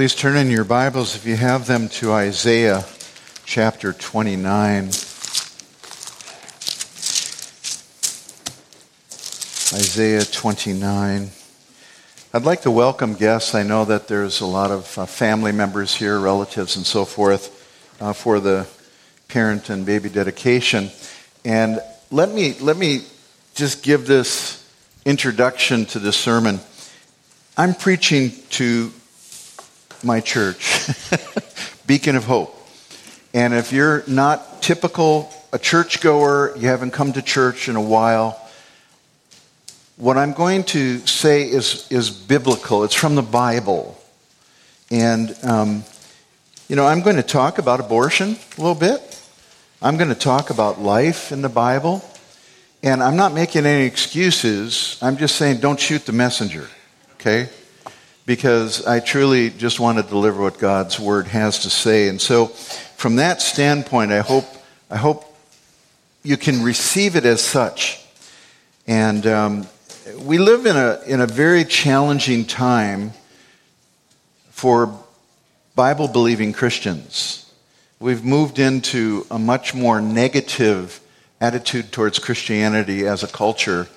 Please turn in your Bibles, if you have them, to Isaiah chapter 29. Isaiah 29. I'd like to welcome guests. I know that there's a lot of uh, family members here, relatives, and so forth uh, for the parent and baby dedication. And let me, let me just give this introduction to the sermon. I'm preaching to my church, Beacon of Hope. And if you're not typical a churchgoer, you haven't come to church in a while, what I'm going to say is, is biblical. It's from the Bible. And, um, you know, I'm going to talk about abortion a little bit. I'm going to talk about life in the Bible. And I'm not making any excuses. I'm just saying don't shoot the messenger, okay? Because I truly just want to deliver what God's word has to say. And so, from that standpoint, I hope, I hope you can receive it as such. And um, we live in a, in a very challenging time for Bible believing Christians. We've moved into a much more negative attitude towards Christianity as a culture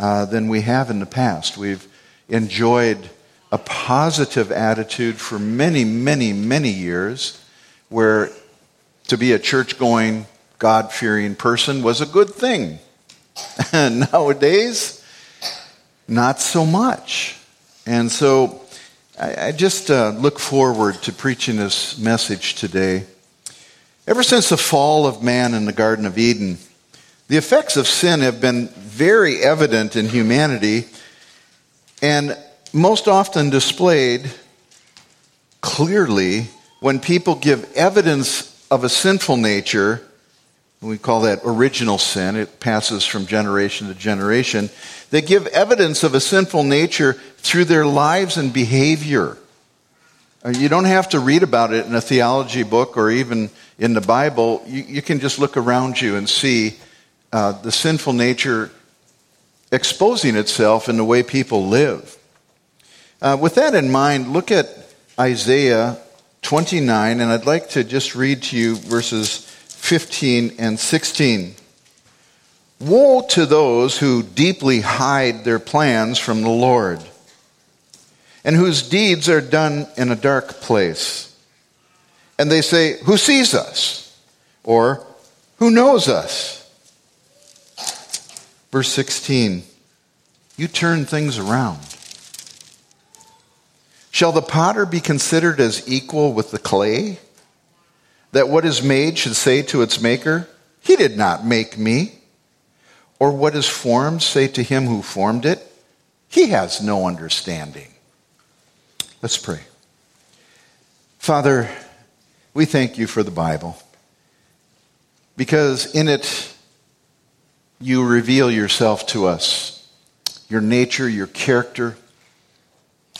uh, than we have in the past. We've enjoyed a positive attitude for many, many, many years where to be a church going, God fearing person was a good thing. And nowadays, not so much. And so I, I just uh, look forward to preaching this message today. Ever since the fall of man in the Garden of Eden, the effects of sin have been very evident in humanity. And most often displayed clearly when people give evidence of a sinful nature. We call that original sin. It passes from generation to generation. They give evidence of a sinful nature through their lives and behavior. Uh, you don't have to read about it in a theology book or even in the Bible. You, you can just look around you and see uh, the sinful nature exposing itself in the way people live. Uh, with that in mind, look at Isaiah 29, and I'd like to just read to you verses 15 and 16. Woe to those who deeply hide their plans from the Lord, and whose deeds are done in a dark place. And they say, Who sees us? Or, Who knows us? Verse 16 You turn things around. Shall the potter be considered as equal with the clay? That what is made should say to its maker, He did not make me. Or what is formed say to him who formed it, He has no understanding. Let's pray. Father, we thank you for the Bible because in it you reveal yourself to us, your nature, your character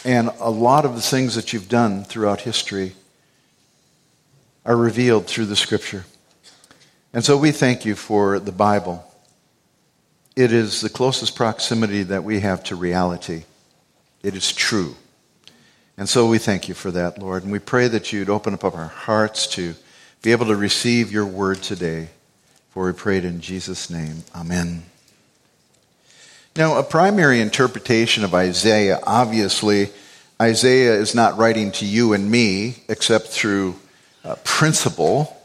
and a lot of the things that you've done throughout history are revealed through the scripture. And so we thank you for the Bible. It is the closest proximity that we have to reality. It is true. And so we thank you for that, Lord. And we pray that you'd open up our hearts to be able to receive your word today. For we pray it in Jesus' name. Amen. Now, a primary interpretation of Isaiah, obviously, Isaiah is not writing to you and me except through uh, principle,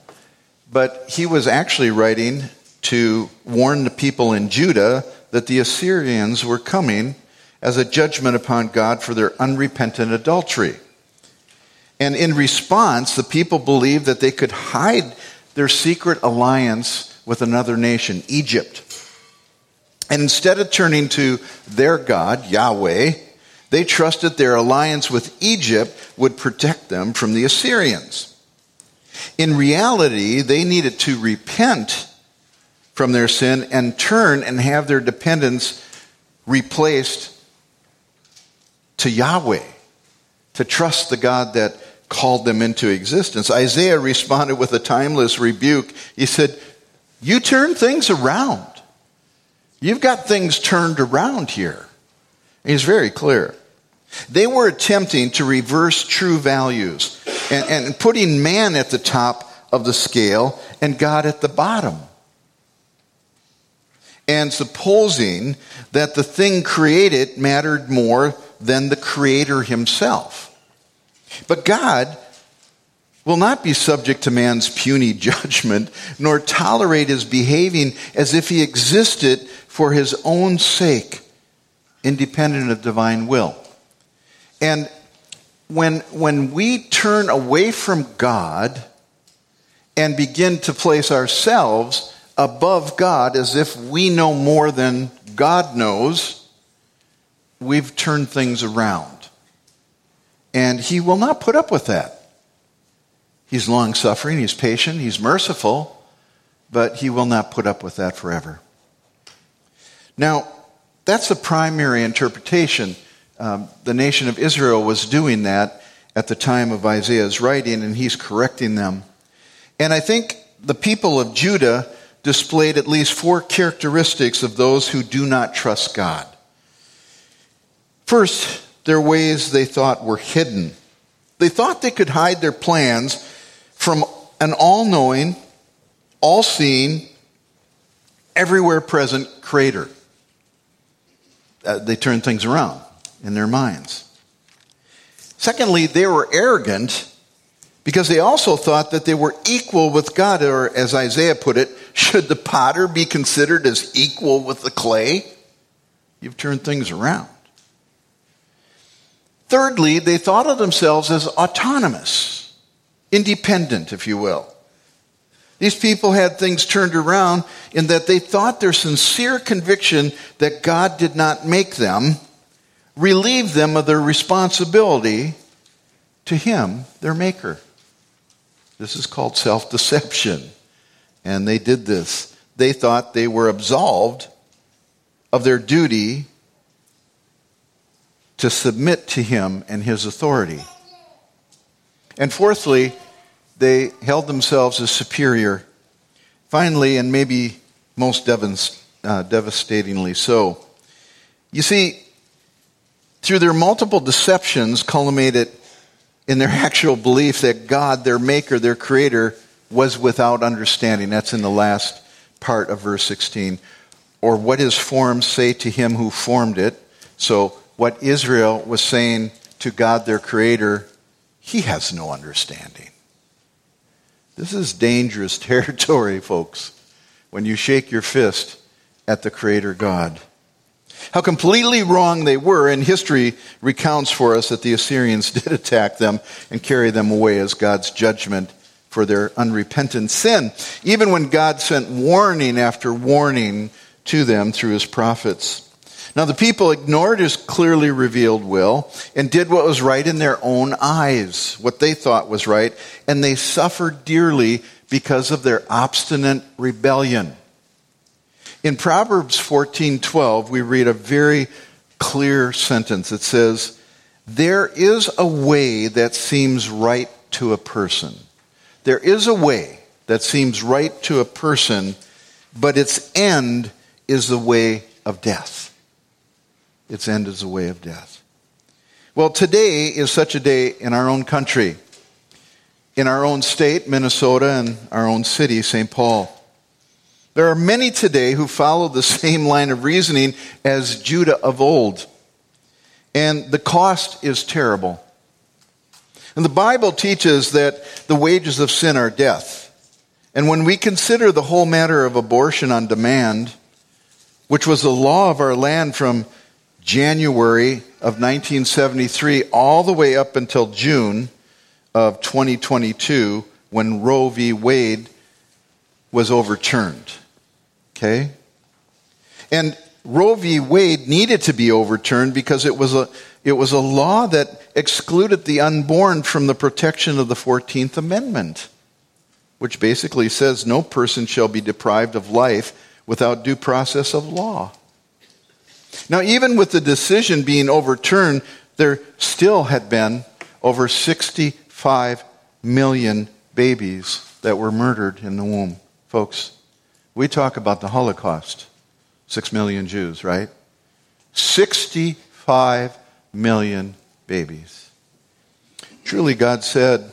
but he was actually writing to warn the people in Judah that the Assyrians were coming as a judgment upon God for their unrepentant adultery. And in response, the people believed that they could hide their secret alliance with another nation, Egypt. And instead of turning to their God, Yahweh, they trusted their alliance with Egypt would protect them from the Assyrians. In reality, they needed to repent from their sin and turn and have their dependence replaced to Yahweh, to trust the God that called them into existence. Isaiah responded with a timeless rebuke. He said, You turn things around. You've got things turned around here. He's very clear. They were attempting to reverse true values and, and putting man at the top of the scale and God at the bottom. And supposing that the thing created mattered more than the creator himself. But God will not be subject to man's puny judgment, nor tolerate his behaving as if he existed for his own sake, independent of divine will. And when, when we turn away from God and begin to place ourselves above God as if we know more than God knows, we've turned things around. And He will not put up with that. He's long suffering, He's patient, He's merciful, but He will not put up with that forever. Now, that's the primary interpretation um, the nation of Israel was doing that at the time of Isaiah's writing, and he's correcting them. And I think the people of Judah displayed at least four characteristics of those who do not trust God. First, their ways they thought were hidden. They thought they could hide their plans from an all knowing, all seeing, everywhere present creator. Uh, they turned things around in their minds. Secondly, they were arrogant because they also thought that they were equal with God, or as Isaiah put it, should the potter be considered as equal with the clay? You've turned things around. Thirdly, they thought of themselves as autonomous, independent, if you will. These people had things turned around in that they thought their sincere conviction that God did not make them relieved them of their responsibility to Him, their Maker. This is called self deception. And they did this. They thought they were absolved of their duty to submit to Him and His authority. And fourthly, they held themselves as superior. Finally, and maybe most uh, devastatingly so, you see, through their multiple deceptions, culminated in their actual belief that God, their maker, their creator, was without understanding. That's in the last part of verse 16. Or what his forms say to him who formed it. So, what Israel was saying to God, their creator, he has no understanding. This is dangerous territory, folks, when you shake your fist at the creator God. How completely wrong they were, and history recounts for us that the Assyrians did attack them and carry them away as God's judgment for their unrepentant sin, even when God sent warning after warning to them through his prophets. Now, the people ignored his clearly revealed will and did what was right in their own eyes, what they thought was right, and they suffered dearly because of their obstinate rebellion. In Proverbs 14:12, we read a very clear sentence. It says, "There is a way that seems right to a person. There is a way that seems right to a person, but its end is the way of death." Its end is the way of death. Well, today is such a day in our own country, in our own state, Minnesota, and our own city, St. Paul. There are many today who follow the same line of reasoning as Judah of old. And the cost is terrible. And the Bible teaches that the wages of sin are death. And when we consider the whole matter of abortion on demand, which was the law of our land from January of 1973 all the way up until June of 2022 when Roe v. Wade was overturned. Okay? And Roe v. Wade needed to be overturned because it was a, it was a law that excluded the unborn from the protection of the 14th Amendment, which basically says no person shall be deprived of life without due process of law. Now, even with the decision being overturned, there still had been over 65 million babies that were murdered in the womb. Folks, we talk about the Holocaust, six million Jews, right? 65 million babies. Truly, God said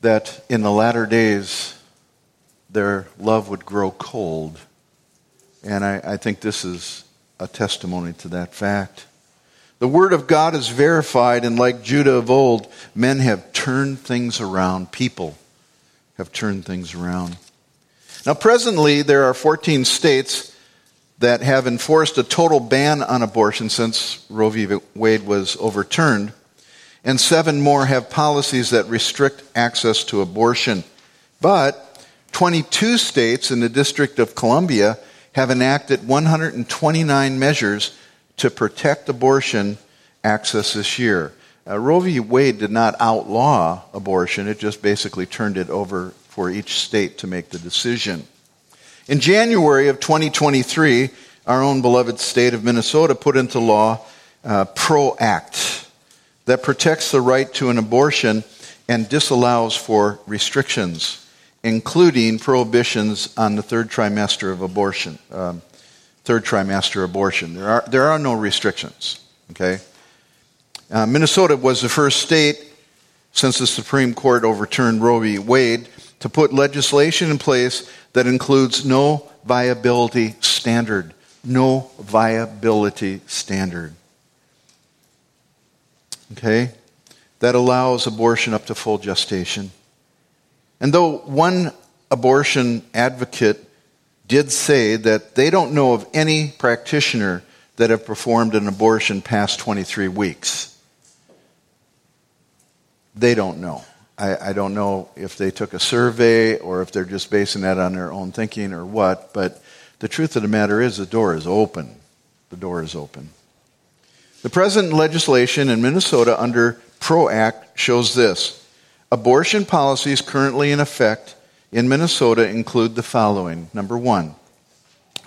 that in the latter days, their love would grow cold. And I, I think this is a testimony to that fact. The Word of God is verified, and like Judah of old, men have turned things around. People have turned things around. Now, presently, there are 14 states that have enforced a total ban on abortion since Roe v. Wade was overturned, and seven more have policies that restrict access to abortion. But 22 states in the District of Columbia have enacted 129 measures to protect abortion access this year. Uh, Roe v. Wade did not outlaw abortion, it just basically turned it over for each state to make the decision. In January of 2023, our own beloved state of Minnesota put into law uh, PRO Act that protects the right to an abortion and disallows for restrictions including prohibitions on the third trimester of abortion. Um, third trimester abortion. There are, there are no restrictions. Okay? Uh, Minnesota was the first state since the Supreme Court overturned Roe v. Wade to put legislation in place that includes no viability standard. No viability standard. Okay? That allows abortion up to full gestation. And though one abortion advocate did say that they don't know of any practitioner that have performed an abortion past 23 weeks. They don't know. I, I, don't know if they took a survey or if they're just basing that on their own thinking or what, but the truth of the matter is the door is open. The door is open. The present legislation in Minnesota under PRO Act shows this Abortion policies currently in effect in Minnesota include the following. Number one,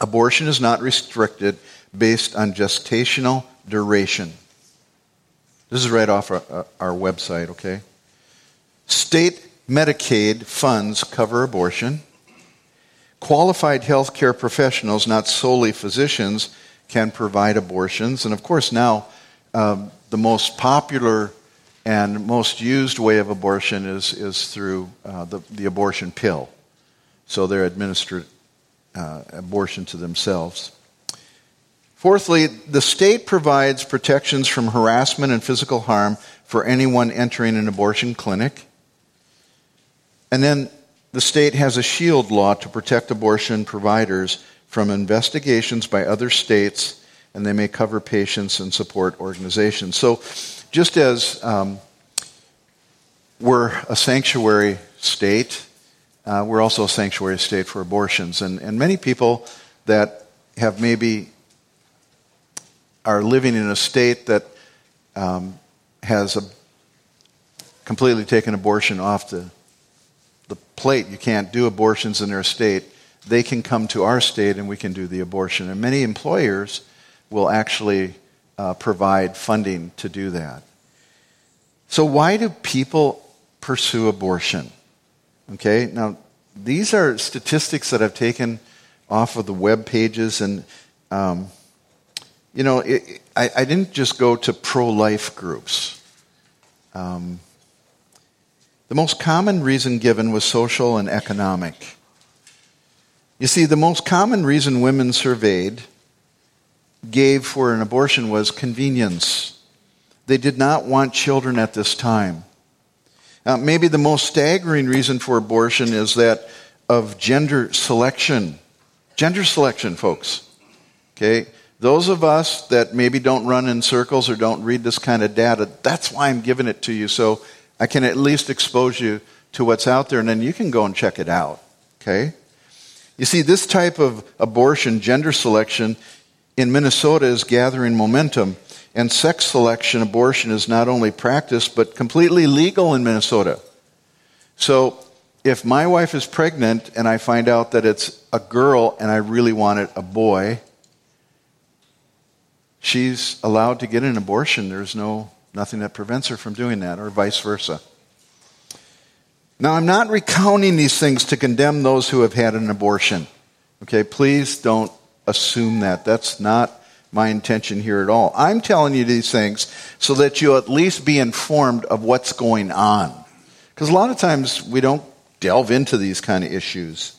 abortion is not restricted based on gestational duration. This is right off our, uh, our website, okay? State Medicaid funds cover abortion. Qualified healthcare professionals, not solely physicians, can provide abortions. And of course, now um, the most popular and most used way of abortion is, is through uh, the, the abortion pill. So they're administered uh, abortion to themselves. Fourthly, the state provides protections from harassment and physical harm for anyone entering an abortion clinic. And then the state has a shield law to protect abortion providers from investigations by other states, and they may cover patients and support organizations. So just as um, we're a sanctuary state, uh, we're also a sanctuary state for abortions. And, and many people that have maybe are living in a state that um, has a, completely taken abortion off the, the plate. You can't do abortions in their state. They can come to our state and we can do the abortion. And many employers will actually uh, provide funding to do that. So, why do people pursue abortion? Okay, now these are statistics that I've taken off of the web pages, and um, you know, it, I, I, didn't just go to pro life groups. Um, the most common reason given was social and economic. You see, the most common reason women surveyed gave for an abortion was convenience. They did not want children at this time. Uh, maybe the most staggering reason for abortion is that of gender selection. Gender selection, folks. Okay? Those of us that maybe don't run in circles or don't read this kind of data, that's why I'm giving it to you. So I can at least expose you to what's out there and then you can go and check it out. Okay? You see, this type of abortion, gender selection, in Minnesota is gathering momentum and sex selection abortion is not only practiced but completely legal in Minnesota. So if my wife is pregnant and I find out that it's a girl and I really wanted a boy, she's allowed to get an abortion. There's no nothing that prevents her from doing that or vice versa. Now, I'm not recounting these things to condemn those who have had an abortion. Okay, please don't assume that. That's not my intention here at all. I'm telling you these things so that you'll at least be informed of what's going on. Because a lot of times we don't delve into these kind of issues.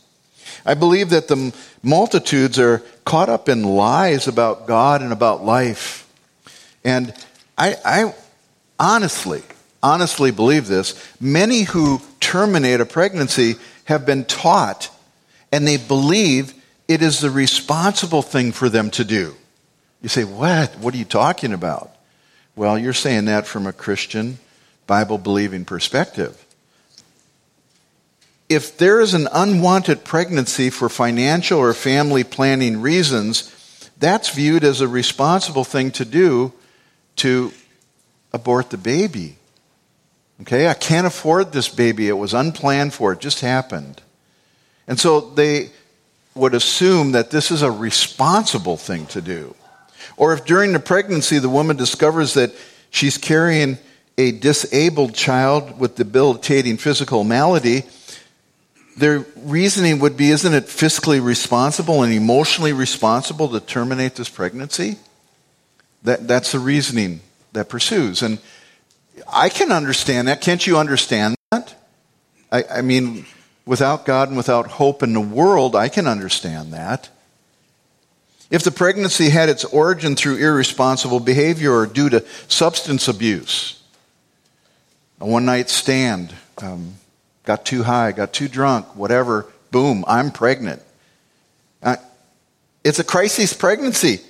I believe that the multitudes are caught up in lies about God and about life. And I, I honestly, honestly believe this. Many who terminate a pregnancy have been taught and they believe it is the responsible thing for them to do. You say, What? What are you talking about? Well, you're saying that from a Christian, Bible believing perspective. If there is an unwanted pregnancy for financial or family planning reasons, that's viewed as a responsible thing to do to abort the baby. Okay, I can't afford this baby. It was unplanned for, it just happened. And so they would assume that this is a responsible thing to do. Or if during the pregnancy the woman discovers that she's carrying a disabled child with debilitating physical malady, their reasoning would be isn't it fiscally responsible and emotionally responsible to terminate this pregnancy? That, that's the reasoning that pursues. And I can understand that. Can't you understand that? I, I mean, without God and without hope in the world, I can understand that. If the pregnancy had its origin through irresponsible behavior or due to substance abuse, a one night stand, um, got too high, got too drunk, whatever, boom, I'm pregnant. Uh, it's a crisis pregnancy.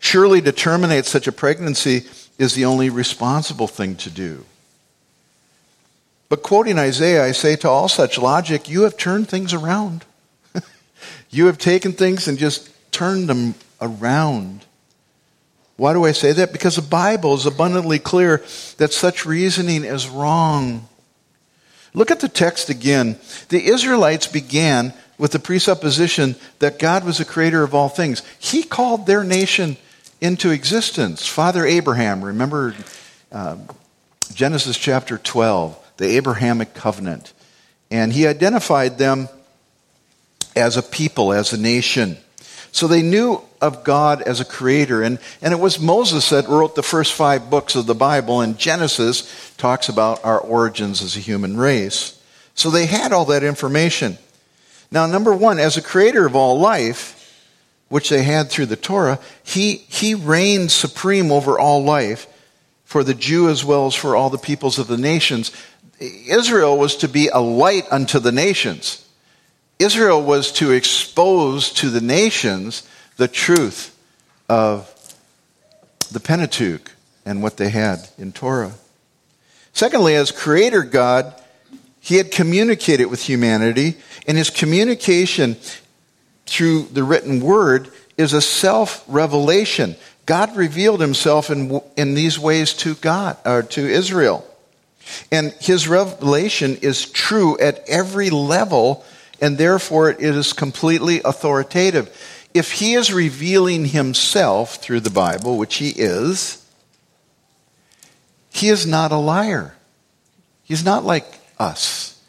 Surely to terminate such a pregnancy is the only responsible thing to do. But quoting Isaiah, I say to all such logic, you have turned things around. you have taken things and just turned them around. Why do I say that? Because the Bible is abundantly clear that such reasoning is wrong. Look at the text again. The Israelites began with the presupposition that God was the creator of all things. He called their nation into existence. Father Abraham, remember uh, Genesis chapter 12, the Abrahamic covenant. And he identified them as a people, as a nation. So they knew of God as a creator. And, and it was Moses that wrote the first five books of the Bible, and Genesis talks about our origins as a human race. So they had all that information. Now, number one, as a creator of all life, which they had through the Torah, he, he reigned supreme over all life for the Jew as well as for all the peoples of the nations. Israel was to be a light unto the nations. Israel was to expose to the nations the truth of the Pentateuch and what they had in Torah. Secondly, as creator God, he had communicated with humanity, and his communication through the written word is a self revelation. God revealed himself in, in these ways to God or to Israel. And his revelation is true at every level, and therefore it is completely authoritative. If he is revealing himself through the Bible, which he is, he is not a liar. He's not like us.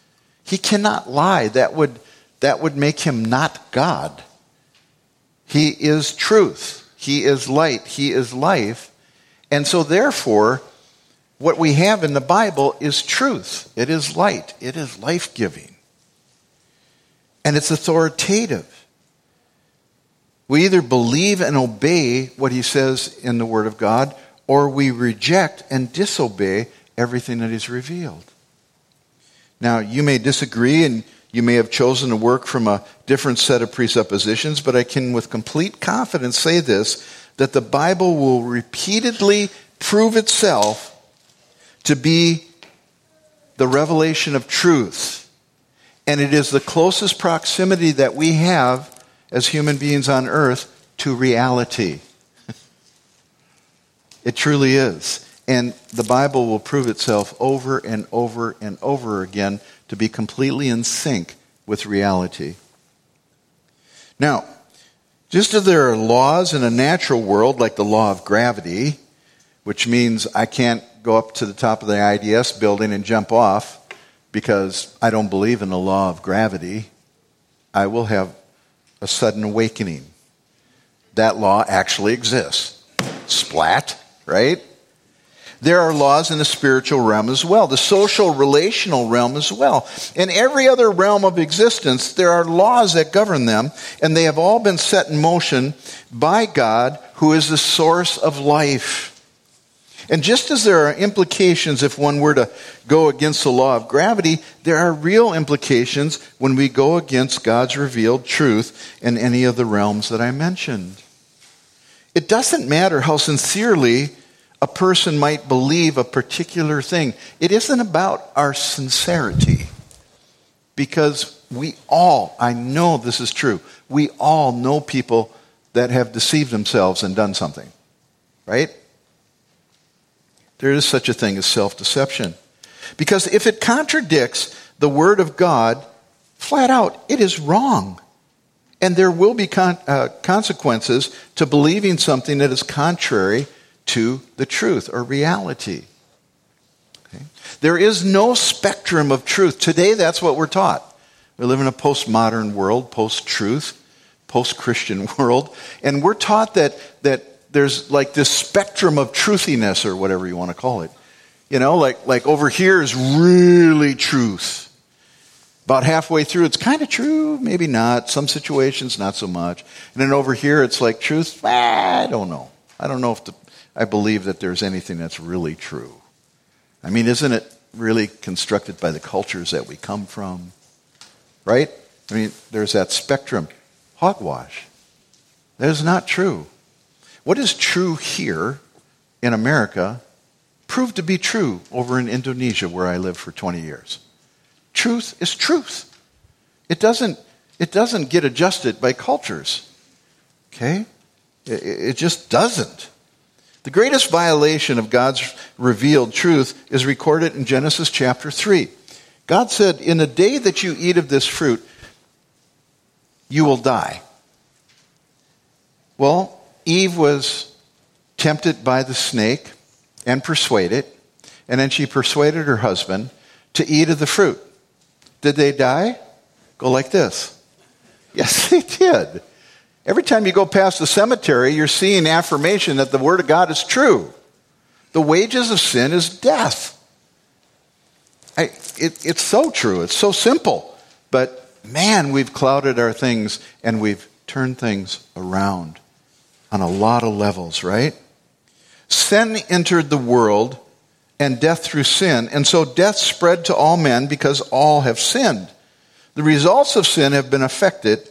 He cannot lie. That would that would make him not God. He is truth. He is light. He is life. And so, therefore, what we have in the Bible is truth. It is light. It is life giving. And it's authoritative. We either believe and obey what he says in the Word of God, or we reject and disobey everything that is revealed. Now, you may disagree and you may have chosen to work from a different set of presuppositions, but I can with complete confidence say this that the Bible will repeatedly prove itself to be the revelation of truth. And it is the closest proximity that we have as human beings on earth to reality. it truly is. And the Bible will prove itself over and over and over again to be completely in sync with reality. Now, just as there are laws in a natural world, like the law of gravity, which means I can't go up to the top of the IDS building and jump off because I don't believe in the law of gravity, I will have a sudden awakening. that law actually exists. Splat, right? There are laws in the spiritual realm as well, the social relational realm as well. In every other realm of existence, there are laws that govern them, and they have all been set in motion by God, who is the source of life. And just as there are implications if one were to go against the law of gravity, there are real implications when we go against God's revealed truth in any of the realms that I mentioned. It doesn't matter how sincerely a person might believe a particular thing. It isn't about our sincerity. Because we all, I know this is true, we all know people that have deceived themselves and done something. Right? There is such a thing as self deception. Because if it contradicts the Word of God, flat out, it is wrong. And there will be con- uh, consequences to believing something that is contrary to the truth or reality. Okay? There is no spectrum of truth. Today, that's what we're taught. We live in a postmodern world, post truth, post Christian world, and we're taught that, that there's like this spectrum of truthiness or whatever you want to call it. You know, like, like over here is really truth. About halfway through, it's kind of true, maybe not. Some situations, not so much. And then over here, it's like truth. Ah, I don't know. I don't know if the I believe that there's anything that's really true. I mean, isn't it really constructed by the cultures that we come from? Right? I mean, there's that spectrum. Hogwash. That is not true. What is true here in America proved to be true over in Indonesia, where I lived for 20 years. Truth is truth. It doesn't, it doesn't get adjusted by cultures. Okay? It, it just doesn't. The greatest violation of God's revealed truth is recorded in Genesis chapter 3. God said, In the day that you eat of this fruit, you will die. Well, Eve was tempted by the snake and persuaded, and then she persuaded her husband to eat of the fruit. Did they die? Go like this. Yes, they did. Every time you go past the cemetery, you're seeing affirmation that the Word of God is true. The wages of sin is death. I, it, it's so true. It's so simple. But man, we've clouded our things and we've turned things around on a lot of levels, right? Sin entered the world and death through sin. And so death spread to all men because all have sinned. The results of sin have been affected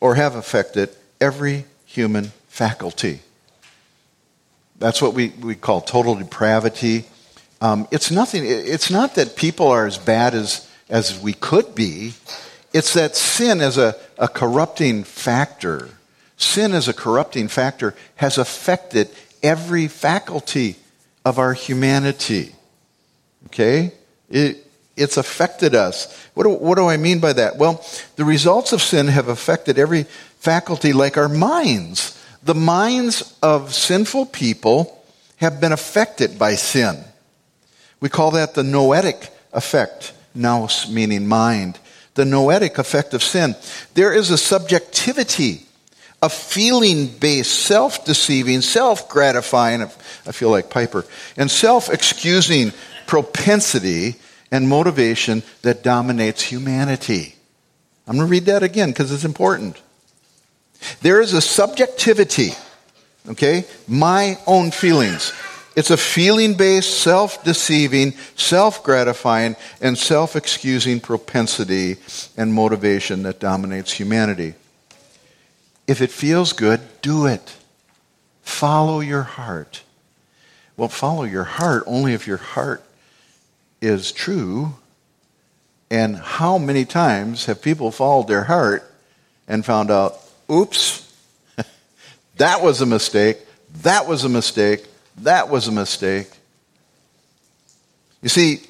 or have affected every human faculty. That's what we, we call total depravity. Um, it's nothing, it's not that people are as bad as, as we could be. It's that sin is a, a corrupting factor, sin as a corrupting factor has affected every faculty of our humanity. Okay? It, it's affected us. What do, what do I mean by that? Well, the results of sin have affected every faculty like our minds. The minds of sinful people have been affected by sin. We call that the noetic effect, nous meaning mind. The noetic effect of sin. There is a subjectivity, a feeling based, self deceiving, self gratifying, I feel like Piper, and self excusing propensity and motivation that dominates humanity. I'm going to read that again because it's important. There is a subjectivity, okay? My own feelings. It's a feeling based, self deceiving, self gratifying, and self excusing propensity and motivation that dominates humanity. If it feels good, do it. Follow your heart. Well, follow your heart only if your heart is true. And how many times have people followed their heart and found out, oops, that was a mistake, that was a mistake, that was a mistake. You see,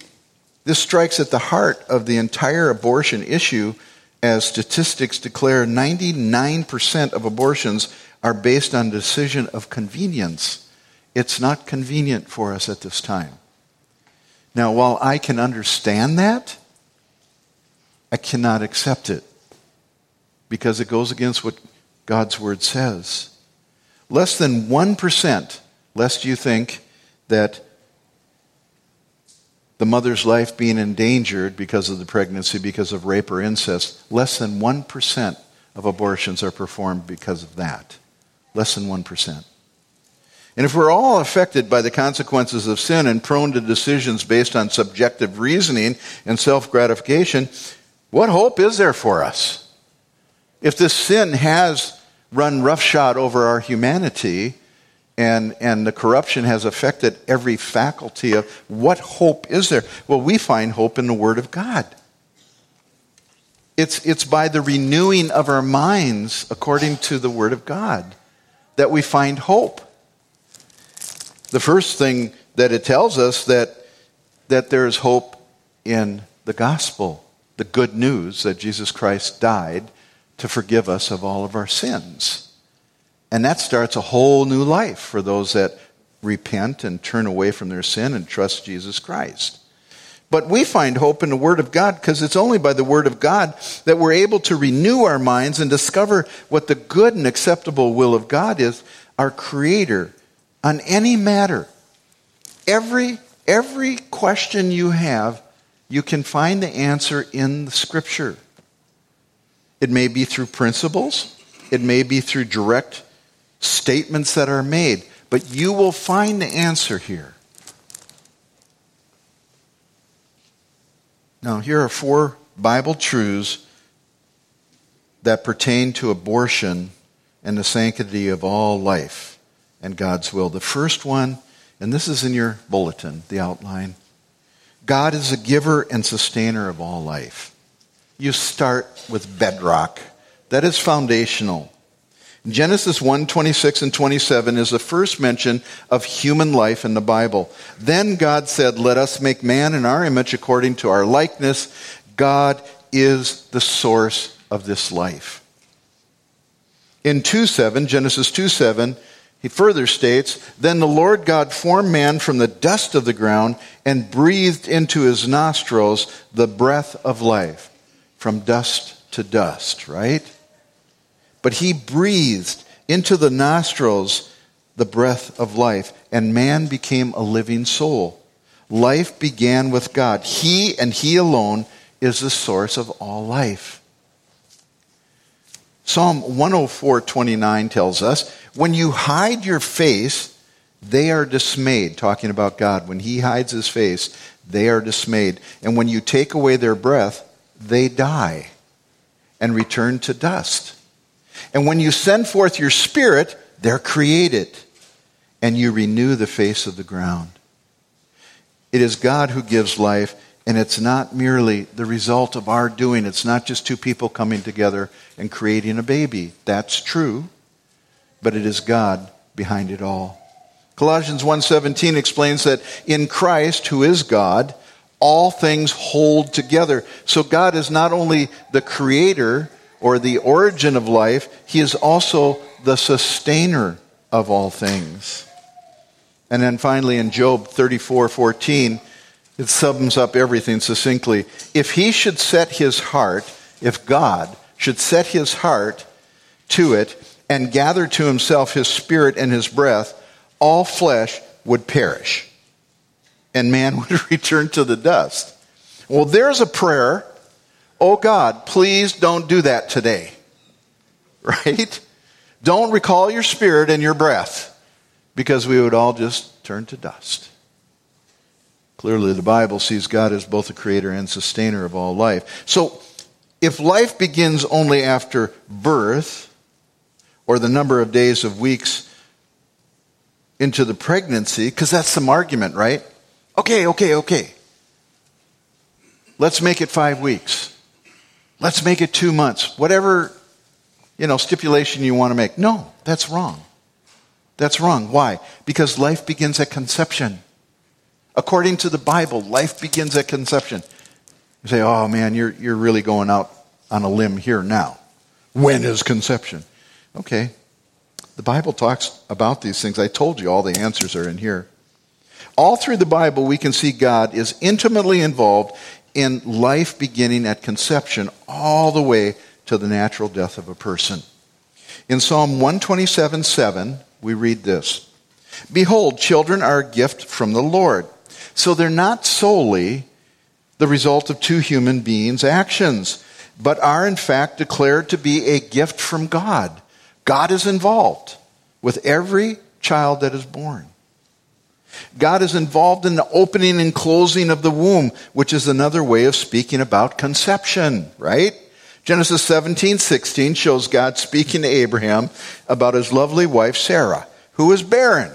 this strikes at the heart of the entire abortion issue as statistics declare 99% of abortions are based on decision of convenience. It's not convenient for us at this time. Now, while I can understand that, I cannot accept it because it goes against what God's word says. Less than 1%, lest you think that the mother's life being endangered because of the pregnancy, because of rape or incest, less than 1% of abortions are performed because of that. Less than 1%. And if we're all affected by the consequences of sin and prone to decisions based on subjective reasoning and self gratification, what hope is there for us? If this sin has run roughshod over our humanity and, and the corruption has affected every faculty of what hope is there? Well, we find hope in the Word of God. It's, it's by the renewing of our minds according to the Word of God that we find hope. The first thing that it tells us that, that there is hope in the gospel, the good news that Jesus Christ died to forgive us of all of our sins. And that starts a whole new life for those that repent and turn away from their sin and trust Jesus Christ. But we find hope in the Word of God because it's only by the Word of God that we're able to renew our minds and discover what the good and acceptable will of God is, our Creator, on any matter. Every, every question you have, you can find the answer in the Scripture. It may be through principles, it may be through direct statements that are made, but you will find the answer here. Now, here are four Bible truths that pertain to abortion and the sanctity of all life and God's will. The first one, and this is in your bulletin, the outline God is a giver and sustainer of all life. You start with bedrock, that is foundational. Genesis 1 26 and 27 is the first mention of human life in the Bible. Then God said, Let us make man in our image according to our likeness. God is the source of this life. In 2 7, Genesis 2 7, he further states, Then the Lord God formed man from the dust of the ground and breathed into his nostrils the breath of life. From dust to dust, right? But he breathed into the nostrils the breath of life, and man became a living soul. Life began with God. He and He alone is the source of all life. Psalm 104:29 tells us, "When you hide your face, they are dismayed." Talking about God, when he hides his face, they are dismayed. And when you take away their breath, they die and return to dust. And when you send forth your spirit, they're created, and you renew the face of the ground. It is God who gives life, and it's not merely the result of our doing. It's not just two people coming together and creating a baby. That's true, but it is God behind it all. Colossians 1:17 explains that in Christ, who is God, all things hold together. So God is not only the creator, or the origin of life, he is also the sustainer of all things. And then finally in Job 34 14, it sums up everything succinctly. If he should set his heart, if God should set his heart to it and gather to himself his spirit and his breath, all flesh would perish and man would return to the dust. Well, there's a prayer Oh God, please don't do that today. Right? Don't recall your spirit and your breath because we would all just turn to dust. Clearly, the Bible sees God as both the creator and sustainer of all life. So, if life begins only after birth, or the number of days of weeks into the pregnancy, because that's some argument, right? Okay, okay, okay. Let's make it five weeks. Let's make it two months. Whatever, you know, stipulation you want to make. No, that's wrong. That's wrong. Why? Because life begins at conception. According to the Bible, life begins at conception. You say, oh man, you're, you're really going out on a limb here now. When is conception? Okay. The Bible talks about these things. I told you all the answers are in here. All through the Bible, we can see God is intimately involved in life beginning at conception all the way to the natural death of a person. In Psalm 127 7, we read this Behold, children are a gift from the Lord. So they're not solely the result of two human beings' actions, but are in fact declared to be a gift from God. God is involved with every child that is born. God is involved in the opening and closing of the womb, which is another way of speaking about conception, right? Genesis 17, 16 shows God speaking to Abraham about his lovely wife Sarah, who is barren.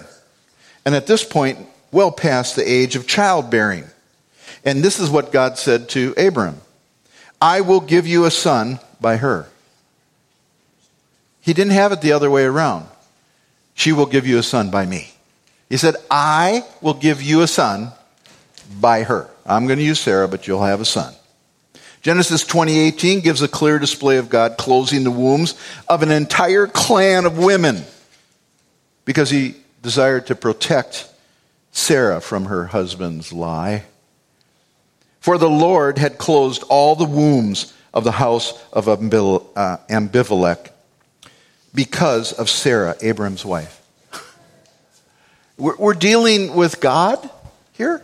And at this point, well past the age of childbearing. And this is what God said to Abram I will give you a son by her. He didn't have it the other way around. She will give you a son by me. He said, I will give you a son by her. I'm going to use Sarah, but you'll have a son. Genesis 20:18 gives a clear display of God closing the wombs of an entire clan of women because he desired to protect Sarah from her husband's lie. For the Lord had closed all the wombs of the house of uh, because of Sarah, Abram's wife. We're dealing with God here.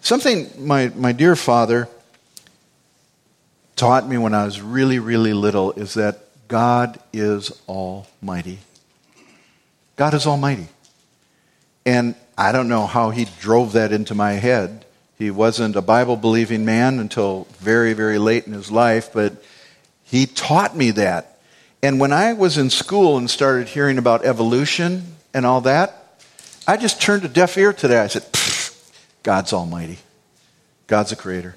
Something my, my dear father taught me when I was really, really little is that God is almighty. God is almighty. And I don't know how he drove that into my head. He wasn't a Bible believing man until very, very late in his life, but he taught me that. And when I was in school and started hearing about evolution and all that, I just turned a deaf ear to that. I said, God's almighty. God's a creator.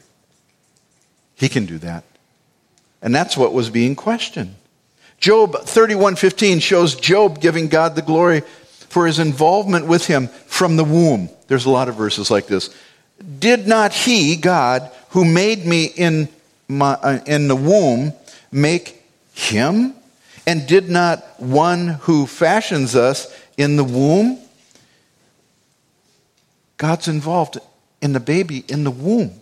He can do that. And that's what was being questioned. Job 31:15 shows Job giving God the glory for his involvement with him from the womb. There's a lot of verses like this. Did not he, God, who made me in, my, uh, in the womb, make him? And did not one who fashions us in the womb? God's involved in the baby in the womb.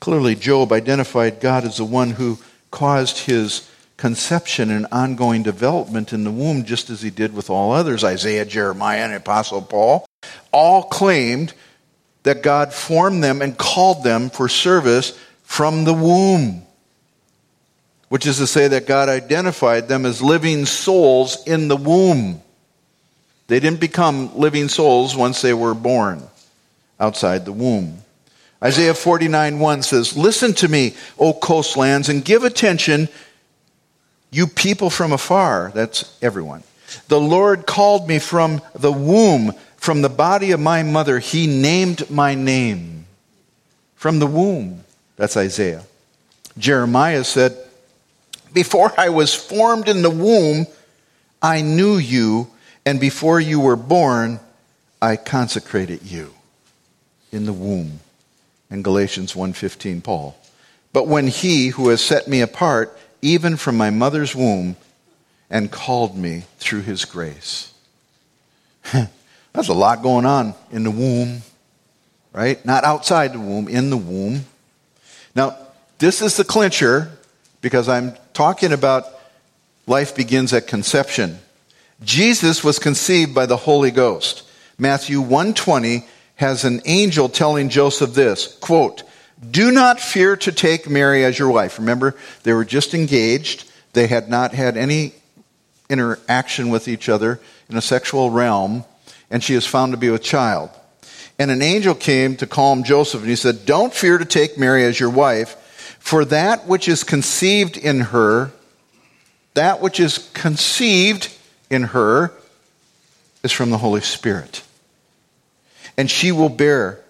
Clearly, Job identified God as the one who caused his conception and ongoing development in the womb, just as he did with all others. Isaiah, Jeremiah, and Apostle Paul all claimed that God formed them and called them for service from the womb, which is to say that God identified them as living souls in the womb. They didn't become living souls once they were born outside the womb. Isaiah 49 1 says, Listen to me, O coastlands, and give attention you people from afar, that's everyone. The Lord called me from the womb, from the body of my mother. He named my name. From the womb. That's Isaiah. Jeremiah said, Before I was formed in the womb, I knew you, and before you were born, I consecrated you in the womb. In Galatians 1:15 Paul. But when he who has set me apart even from my mother's womb, and called me through his grace. That's a lot going on in the womb, right? Not outside the womb, in the womb. Now, this is the clincher because I'm talking about life begins at conception. Jesus was conceived by the Holy Ghost. Matthew 120 has an angel telling Joseph this, quote, do not fear to take Mary as your wife. Remember, they were just engaged. They had not had any interaction with each other in a sexual realm, and she is found to be with child. And an angel came to calm Joseph, and he said, Don't fear to take Mary as your wife, for that which is conceived in her, that which is conceived in her, is from the Holy Spirit. And she will bear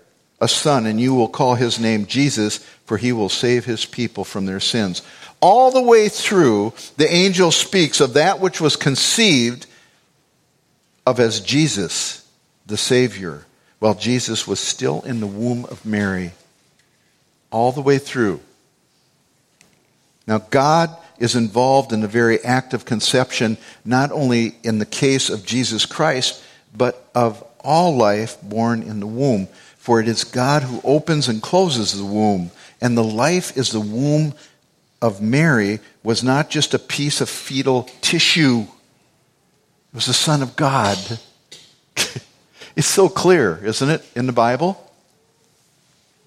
a son, and you will call his name Jesus, for he will save his people from their sins. All the way through, the angel speaks of that which was conceived of as Jesus, the Savior, while Jesus was still in the womb of Mary. All the way through. Now, God is involved in the very act of conception, not only in the case of Jesus Christ, but of all life born in the womb. For it is God who opens and closes the womb, and the life is the womb of Mary was not just a piece of fetal tissue, it was the Son of God. it's so clear, isn't it, in the Bible?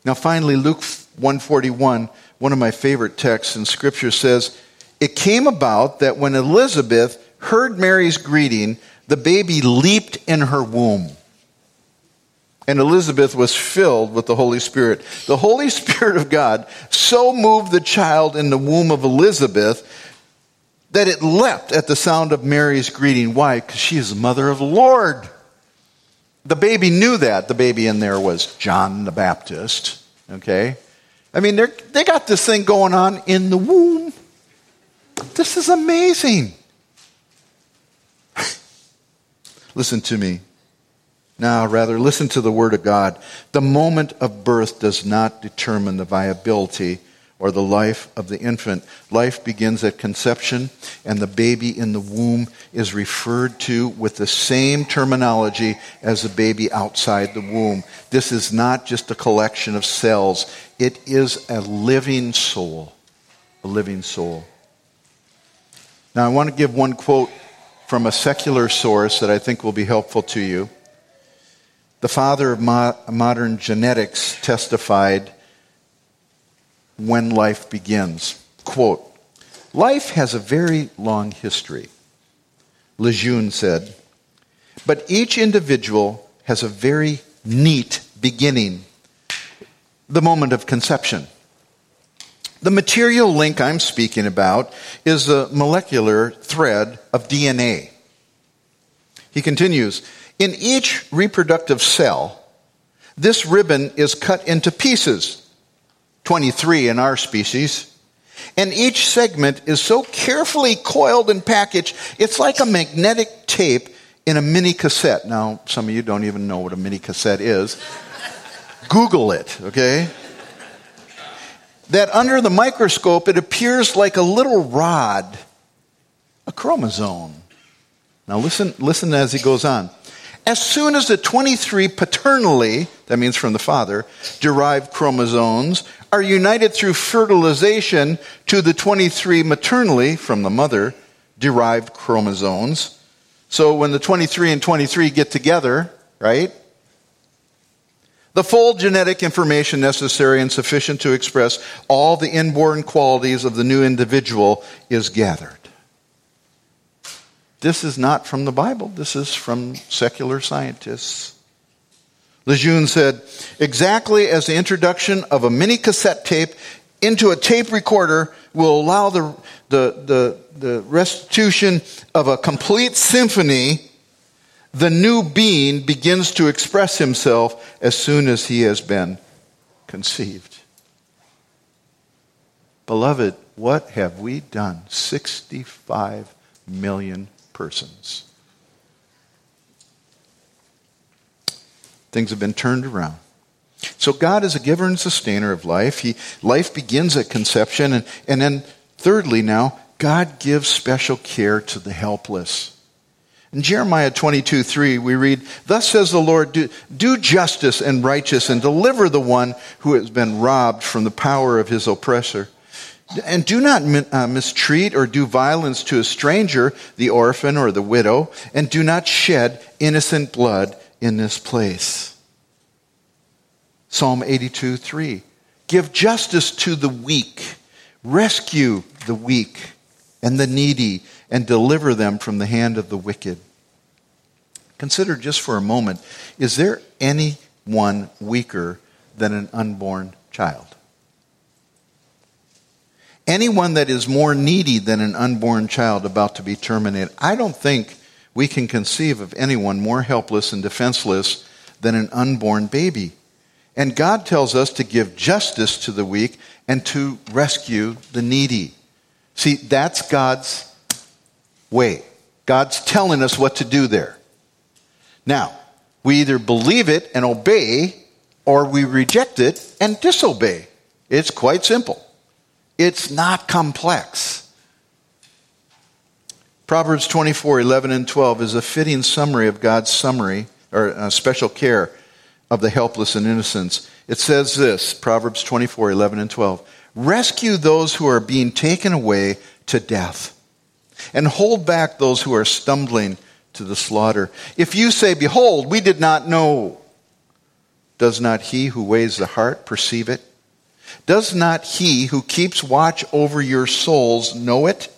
Now, finally, Luke 141, one of my favorite texts in Scripture, says, It came about that when Elizabeth heard Mary's greeting, the baby leaped in her womb. And Elizabeth was filled with the Holy Spirit. The Holy Spirit of God so moved the child in the womb of Elizabeth that it leapt at the sound of Mary's greeting. Why? Because she is the mother of the Lord. The baby knew that. The baby in there was John the Baptist. Okay? I mean, they got this thing going on in the womb. This is amazing. listen to me. Now, rather, listen to the Word of God. The moment of birth does not determine the viability or the life of the infant. Life begins at conception, and the baby in the womb is referred to with the same terminology as the baby outside the womb. This is not just a collection of cells, it is a living soul. A living soul. Now, I want to give one quote from a secular source that I think will be helpful to you. The father of mo- modern genetics testified when life begins. Quote, Life has a very long history, Lejeune said, but each individual has a very neat beginning, the moment of conception. The material link I'm speaking about is the molecular thread of DNA. He continues, in each reproductive cell, this ribbon is cut into pieces, 23 in our species, and each segment is so carefully coiled and packaged, it's like a magnetic tape in a mini cassette. Now, some of you don't even know what a mini cassette is. Google it, okay? That under the microscope, it appears like a little rod, a chromosome. Now, listen, listen as he goes on. As soon as the 23 paternally, that means from the father, derived chromosomes are united through fertilization to the 23 maternally, from the mother, derived chromosomes. So when the 23 and 23 get together, right? The full genetic information necessary and sufficient to express all the inborn qualities of the new individual is gathered. This is not from the Bible, this is from secular scientists. Lejeune said, exactly as the introduction of a mini cassette tape into a tape recorder will allow the, the, the, the restitution of a complete symphony, the new being begins to express himself as soon as he has been conceived. Beloved, what have we done? 65 million persons. Things have been turned around. So God is a giver and sustainer of life. He, life begins at conception. And, and then, thirdly, now, God gives special care to the helpless. In Jeremiah 22 3, we read, Thus says the Lord, do, do justice and righteous and deliver the one who has been robbed from the power of his oppressor. And do not uh, mistreat or do violence to a stranger, the orphan or the widow, and do not shed innocent blood in this place. Psalm 82 3. Give justice to the weak, rescue the weak and the needy, and deliver them from the hand of the wicked. Consider just for a moment is there anyone weaker than an unborn child? anyone that is more needy than an unborn child about to be terminated. I don't think we can conceive of anyone more helpless and defenseless than an unborn baby. And God tells us to give justice to the weak and to rescue the needy. See, that's God's way. God's telling us what to do there. Now, we either believe it and obey, or we reject it and disobey. It's quite simple. It's not complex. Proverbs 24, 11 and 12 is a fitting summary of God's summary or uh, special care of the helpless and innocents. It says this Proverbs 24, 11 and 12 Rescue those who are being taken away to death, and hold back those who are stumbling to the slaughter. If you say, Behold, we did not know, does not he who weighs the heart perceive it? Does not he who keeps watch over your souls know it?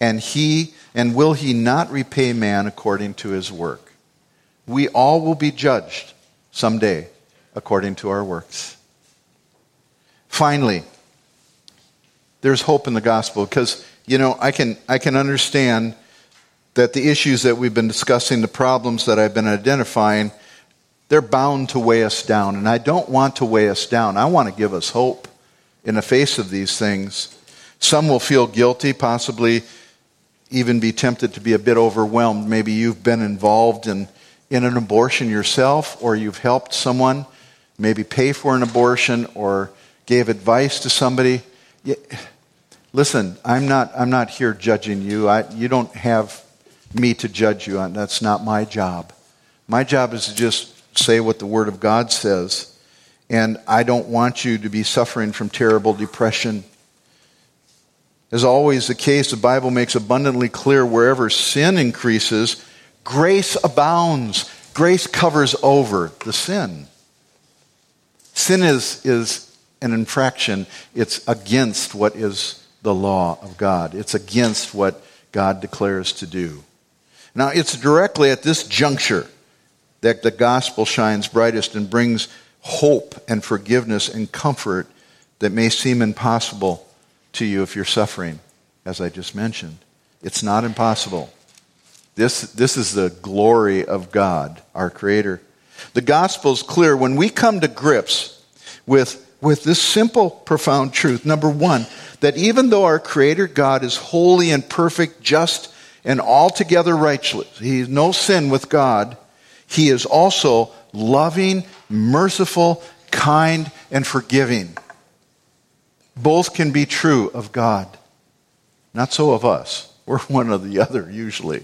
And he and will he not repay man according to his work? We all will be judged someday according to our works. Finally, there's hope in the gospel because, you know, I can, I can understand that the issues that we've been discussing, the problems that I've been identifying, they're bound to weigh us down. And I don't want to weigh us down. I want to give us hope in the face of these things. Some will feel guilty, possibly even be tempted to be a bit overwhelmed. Maybe you've been involved in, in an abortion yourself, or you've helped someone maybe pay for an abortion, or gave advice to somebody. Listen, I'm not, I'm not here judging you. I, you don't have me to judge you. on. That's not my job. My job is to just say what the Word of God says. And I don't want you to be suffering from terrible depression. As always the case, the Bible makes abundantly clear wherever sin increases, grace abounds. Grace covers over the sin. Sin is, is an infraction, it's against what is the law of God, it's against what God declares to do. Now, it's directly at this juncture that the gospel shines brightest and brings hope and forgiveness and comfort that may seem impossible to you if you're suffering, as I just mentioned. It's not impossible. This, this is the glory of God, our Creator. The gospel is clear. When we come to grips with with this simple, profound truth. Number one, that even though our Creator God is holy and perfect, just, and altogether righteous, He has no sin with God, He is also loving, merciful, kind, and forgiving. Both can be true of God. Not so of us. We're one or the other, usually.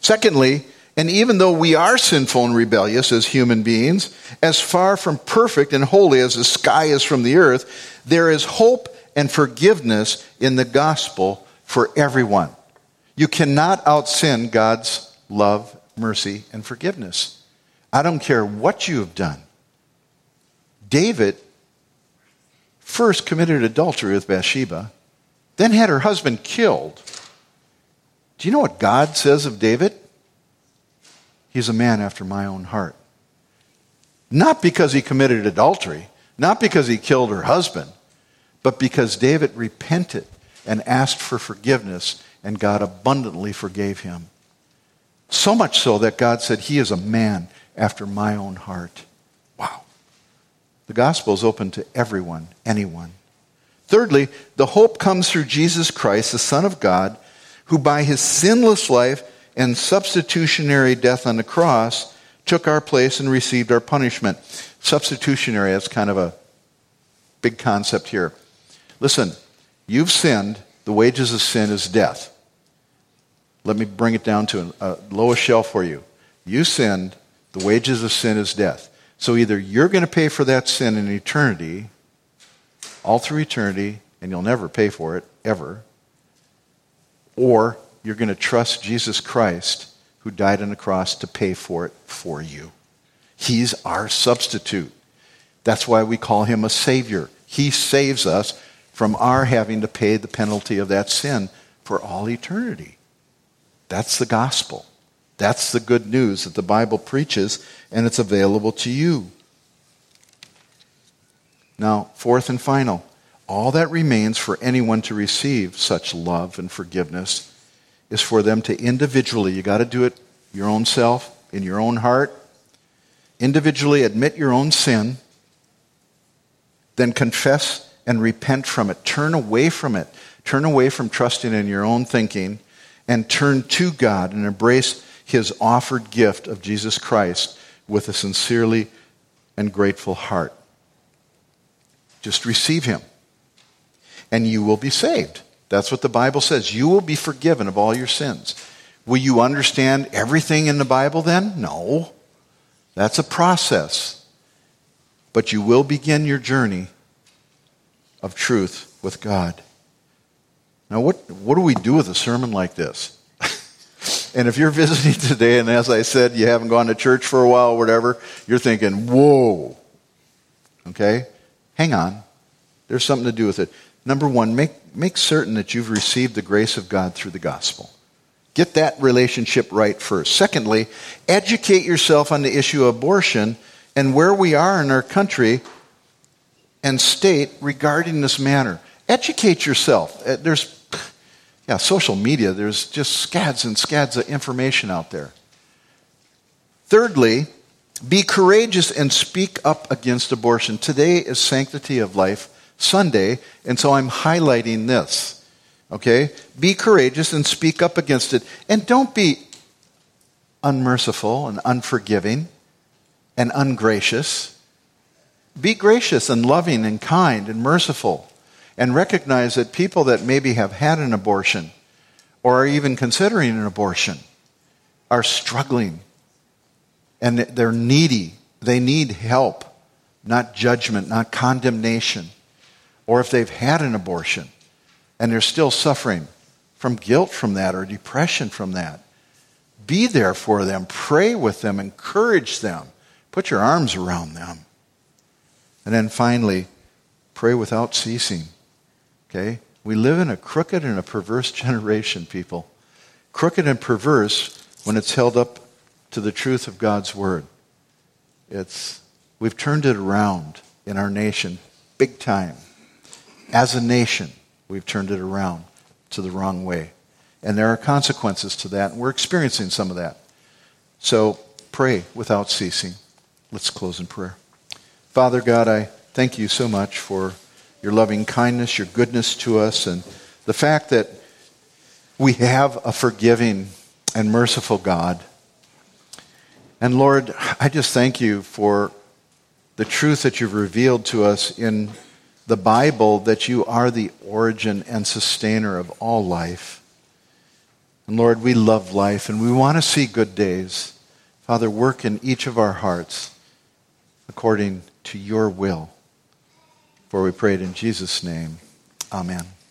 Secondly, and even though we are sinful and rebellious as human beings, as far from perfect and holy as the sky is from the earth, there is hope and forgiveness in the gospel for everyone. You cannot out sin God's love, mercy, and forgiveness. I don't care what you have done. David first committed adultery with Bathsheba, then had her husband killed. Do you know what God says of David? He's a man after my own heart. Not because he committed adultery, not because he killed her husband, but because David repented and asked for forgiveness, and God abundantly forgave him. So much so that God said, He is a man after my own heart. Wow. The gospel is open to everyone, anyone. Thirdly, the hope comes through Jesus Christ, the Son of God, who by his sinless life and substitutionary death on the cross took our place and received our punishment. Substitutionary, that's kind of a big concept here. Listen, you've sinned. The wages of sin is death. Let me bring it down to a lowest shelf for you. You sinned. The wages of sin is death. So either you're going to pay for that sin in eternity, all through eternity, and you'll never pay for it, ever, or you're going to trust Jesus Christ, who died on the cross to pay for it for you. He's our substitute. That's why we call him a Savior. He saves us from our having to pay the penalty of that sin for all eternity. That's the gospel. That's the good news that the Bible preaches, and it's available to you. Now, fourth and final, all that remains for anyone to receive such love and forgiveness is for them to individually, you got to do it your own self, in your own heart, individually admit your own sin, then confess and repent from it. Turn away from it. Turn away from trusting in your own thinking and turn to God and embrace his offered gift of Jesus Christ with a sincerely and grateful heart. Just receive him, and you will be saved. That's what the Bible says. You will be forgiven of all your sins. Will you understand everything in the Bible then? No. That's a process. But you will begin your journey of truth with God. Now, what, what do we do with a sermon like this? and if you're visiting today, and as I said, you haven't gone to church for a while or whatever, you're thinking, whoa. Okay? Hang on. There's something to do with it. Number one, make, make certain that you've received the grace of God through the gospel. Get that relationship right first. Secondly, educate yourself on the issue of abortion and where we are in our country and state regarding this matter. Educate yourself. Uh, there's yeah, social media, there's just scads and scads of information out there. Thirdly, be courageous and speak up against abortion. Today is Sanctity of Life Sunday, and so I'm highlighting this. Okay? Be courageous and speak up against it. And don't be unmerciful and unforgiving and ungracious. Be gracious and loving and kind and merciful and recognize that people that maybe have had an abortion or are even considering an abortion are struggling and they're needy. They need help, not judgment, not condemnation. Or if they've had an abortion and they're still suffering from guilt from that or depression from that, be there for them, pray with them, encourage them, put your arms around them. And then finally, pray without ceasing. Okay? We live in a crooked and a perverse generation, people. Crooked and perverse when it's held up to the truth of God's word. It's we've turned it around in our nation big time. As a nation, we've turned it around to the wrong way. And there are consequences to that, and we're experiencing some of that. So pray without ceasing. Let's close in prayer. Father God, I thank you so much for your loving kindness, your goodness to us, and the fact that we have a forgiving and merciful God. And Lord, I just thank you for the truth that you've revealed to us in the Bible that you are the origin and sustainer of all life. And Lord, we love life and we want to see good days. Father, work in each of our hearts according to your will. For we pray it in Jesus' name. Amen.